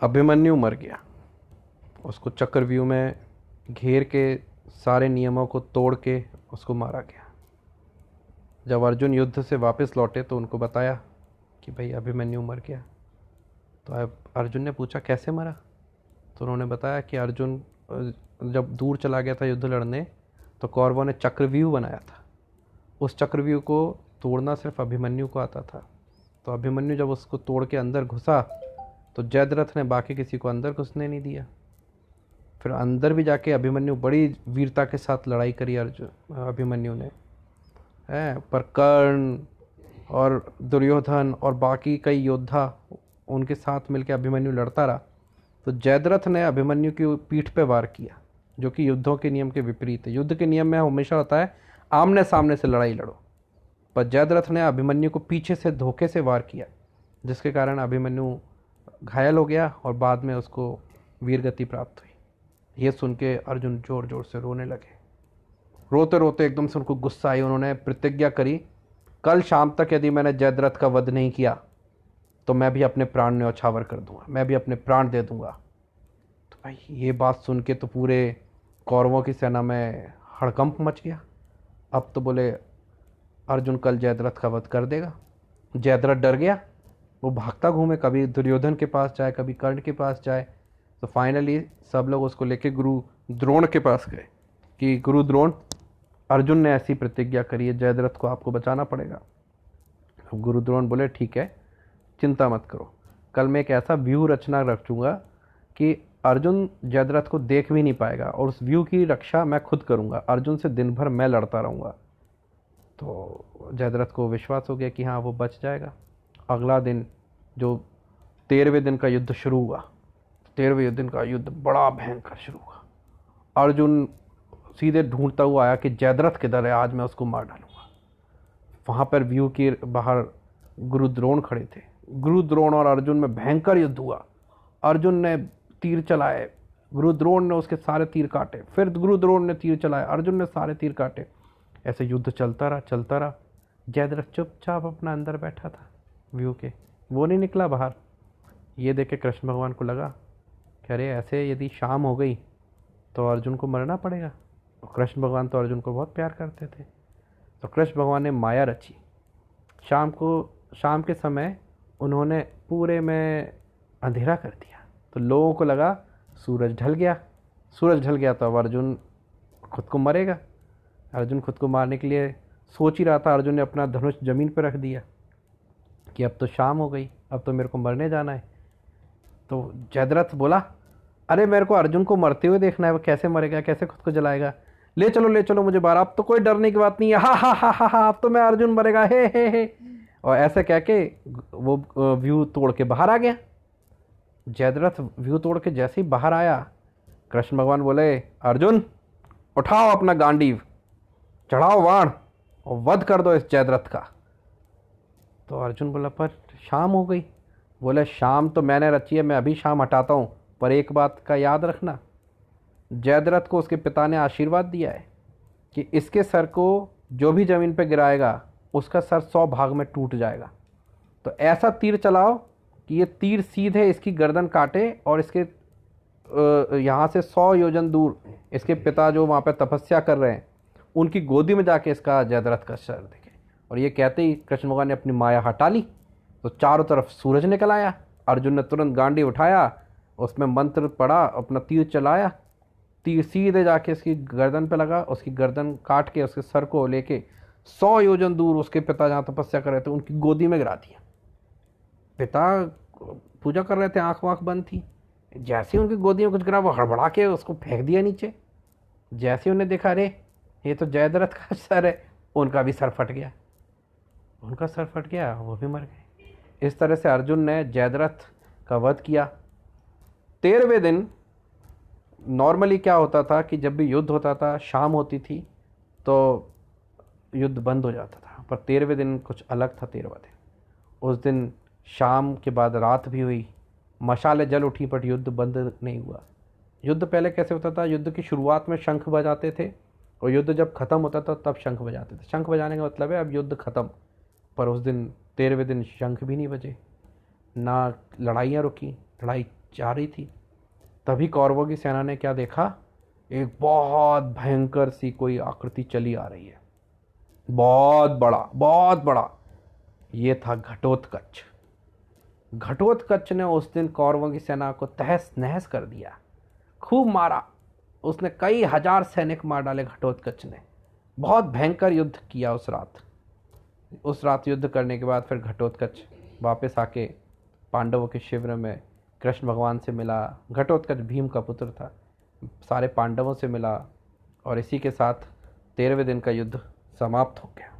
अभिमन्यु मर गया। उसको चक्रव्यूह में घेर के सारे नियमों को तोड़ के उसको मारा गया। जब अर्जुन युद्ध से वापस लौटे तो उनको बताया कि भाई अभिमन्यु मर गया। तो अब अर्जुन ने पूछा, कैसे मरा? तो उन्होंने बताया कि अर्जुन जब दूर चला गया था युद्ध लड़ने तो कौरवों ने चक्रव्यूह बनाया था। उस चक्रव्यूह को तोड़ना सिर्फ़ अभिमन्यु को आता था। तो अभिमन्यु जब उसको तोड़ के अंदर घुसा तो जयद्रथ ने बाकी किसी को अंदर घुसने नहीं दिया। फिर अंदर भी जाके अभिमन्यु बड़ी वीरता के साथ लड़ाई करी अर्जुन, अभिमन्यु ने। है, पर कर्ण और दुर्योधन और बाकी कई योद्धा उनके साथ मिलकर अभिमन्यु लड़ता रहा। तो जयद्रथ ने अभिमन्यु की पीठ पे वार किया, जो कि युद्धों के नियम के विपरीत है। युद्ध के नियम में हमेशा होता है, आमने सामने से लड़ाई लड़ो। पर जयद्रथ ने अभिमन्यु को पीछे से धोखे से वार किया, जिसके कारण अभिमन्यु घायल हो गया और बाद में उसको वीरगति प्राप्त हुई। ये सुन के अर्जुन ज़ोर ज़ोर से रोने लगे। रोते रोते एकदम से उनको गुस्सा आई, उन्होंने प्रतिज्ञा करी, कल शाम तक यदि मैंने जयद्रथ का वध नहीं किया तो मैं भी अपने प्राण न्यौछावर कर दूँगा, मैं भी अपने प्राण दे दूँगा। तो भाई, ये बात सुन के तो पूरे कौरवों की सेना में हड़कंप मच गया। अब तो बोले, अर्जुन कल जयद्रथ का वध कर देगा। जयद्रथ डर गया वो भागता घूमे कभी दुर्योधन के पास जाए, कभी कर्ण के पास जाए तो फाइनली सब लोग उसको लेके गुरु द्रोण के पास गए कि गुरु द्रोण, अर्जुन ने ऐसी प्रतिज्ञा करी है, जयद्रथ को आपको बचाना पड़ेगा। अब गुरु द्रोण बोले, ठीक है, चिंता मत करो। कल मैं एक ऐसा व्यू रचना रखूँगा कि अर्जुन जयद्रथ को देख भी नहीं पाएगा और उस व्यू की रक्षा मैं खुद करूँगा। अर्जुन से दिन भर मैं लड़ता रहूँगा। तो जयद्रथ को विश्वास हो गया कि हाँ वो बच जाएगा। अगला दिन जो तेरहवें दिन का युद्ध शुरू हुआ, तेरहवें दिन का युद्ध बड़ा भयंकर शुरू हुआ। अर्जुन सीधे ढूंढता हुआ आया कि जयद्रथ किधर है, आज मैं उसको मार डालूँगा। वहाँ पर व्यू के बाहर गुरु द्रोण खड़े थे। गुरु द्रोण और अर्जुन में भयंकर युद्ध हुआ। अर्जुन ने तीर चलाए, गुरु द्रोण ने उसके सारे तीर काटे, फिर गुरु द्रोण ने तीर चलाए, अर्जुन ने सारे तीर काटे। ऐसे युद्ध चलता रहा चलता रहा। जयद्रथ चुपचाप अपना अंदर बैठा था। व्यू के। वो नहीं निकला बाहर। ये देख के कृष्ण भगवान को लगा, कि अरे ऐसे यदि शाम हो गई तो अर्जुन को मरना पड़ेगा। और कृष्ण भगवान तो अर्जुन को बहुत प्यार करते थे। तो कृष्ण भगवान ने माया रची। शाम को, शाम के समय उन्होंने पूरे में अंधेरा कर दिया। तो लोगों को लगा, सूरज ढल गया। सूरज ढल गया तो अब अर्जुन खुद को मरेगा। अर्जुन खुद को मारने के लिए सोच ही रहा था। अर्जुन ने अपना धनुष ज़मीन पर रख दिया। कि अब तो शाम हो गई, अब तो मेरे को मरने जाना है। तो जयद्रथ बोला, अरे, मेरे को अर्जुन को मरते हुए देखना है, वो कैसे मरेगा, कैसे खुद को जलाएगा? ले चलो ले चलो मुझे बाहर, अब तो कोई डरने की बात नहीं है। हा हा हा हा हा, अब तो मैं अर्जुन मरेगा, हे हे हे। और ऐसे कह के वो व्यू तोड़ के बाहर आ गया। जयद्रथ व्यू तोड़ के जैसे ही बाहर आया, कृष्ण भगवान बोले, अर्जुन, उठाओ अपना गांडीव, चढ़ाओ वाण और वध कर दो इस जयद्रथ का। तो अर्जुन बोला, पर शाम हो गई। बोले, शाम तो मैंने रची है, मैं अभी शाम हटाता हूँ, पर एक बात का याद रखना। जयद्रथ को उसके पिता ने आशीर्वाद दिया है कि इसके सर को जो भी ज़मीन पर गिराएगा, उसका सर सौ भाग में टूट जाएगा। तो ऐसा तीर चलाओ कि ये तीर सीधे इसकी गर्दन काटे और इसके यहाँ से सौ योजन दूर, इसके पिता जो वहाँ पर तपस्या कर रहे हैं, उनकी गोदी में जाके इसका जयद्रथ का सर देखे और ये कहते ही कृष्ण भगवान ने अपनी माया हटा ली तो चारों तरफ़ सूरज निकल आया, अर्जुन ने तुरंत गांडी उठाया, उसमें मंत्र पढ़ा, अपना तीर चलाया, तीर सीधे जाके उसकी गर्दन पे लगा, उसकी गर्दन काट के, उसके सर को लेके सौ योजन दूर उसके पिता जहाँ तपस्या कर रहे थे, उनकी गोदी में गिरा दिया। पिता पूजा कर रहे थे, आँख वाँख बंद थी। जैसे ही उनकी गोदी में कुछ गिरा, वो हड़बड़ा के उसको फेंक दिया नीचे। जैसे ही उन्हें देखा, अरे, ये तो जयद्रथ का सर है। उनका भी सर फट गया। उनका सर फट गया, वो भी मर गए। इस तरह से अर्जुन ने जयद्रथ का वध किया। तेरहवें दिन नॉर्मली क्या होता था कि जब भी युद्ध होता था, शाम होती थी तो युद्ध बंद हो जाता था। पर तेरहवें दिन कुछ अलग था तेरहवा दिन। उस दिन शाम के बाद रात भी हुई। मशाले जल उठी, पर युद्ध बंद नहीं हुआ। युद्ध पहले कैसे होता था? युद्ध की शुरुआत में शंख बजाते थे, और युद्ध जब ख़त्म होता था, तब शंख बजाते थे। शंख बजाने का मतलब है, अब युद्ध ख़त्म। पर उस दिन, तेरहवें दिन शंख भी नहीं बजे ना लड़ाइयाँ रुकी, लड़ाई जा रही थी। तभी कौरवों की सेना ने क्या देखा? एक बहुत भयंकर सी कोई आकृति चली आ रही है। बहुत बड़ा बहुत बड़ा। ये था घटोत्कच। घटोत्कच ने उस दिन कौरवों की सेना को तहस नहस कर दिया। खूब मारा। उसने कई हज़ार सैनिक मार डाले घटोत्कच ने। बहुत भयंकर युद्ध किया उस रात। उस रात युद्ध करने के बाद फिर घटोत्कच वापस आके पांडवों के शिविर में कृष्ण भगवान से मिला। घटोत्कच भीम का पुत्र था। सारे पांडवों से मिला और इसी के साथ तेरहवें दिन का युद्ध समाप्त हो गया।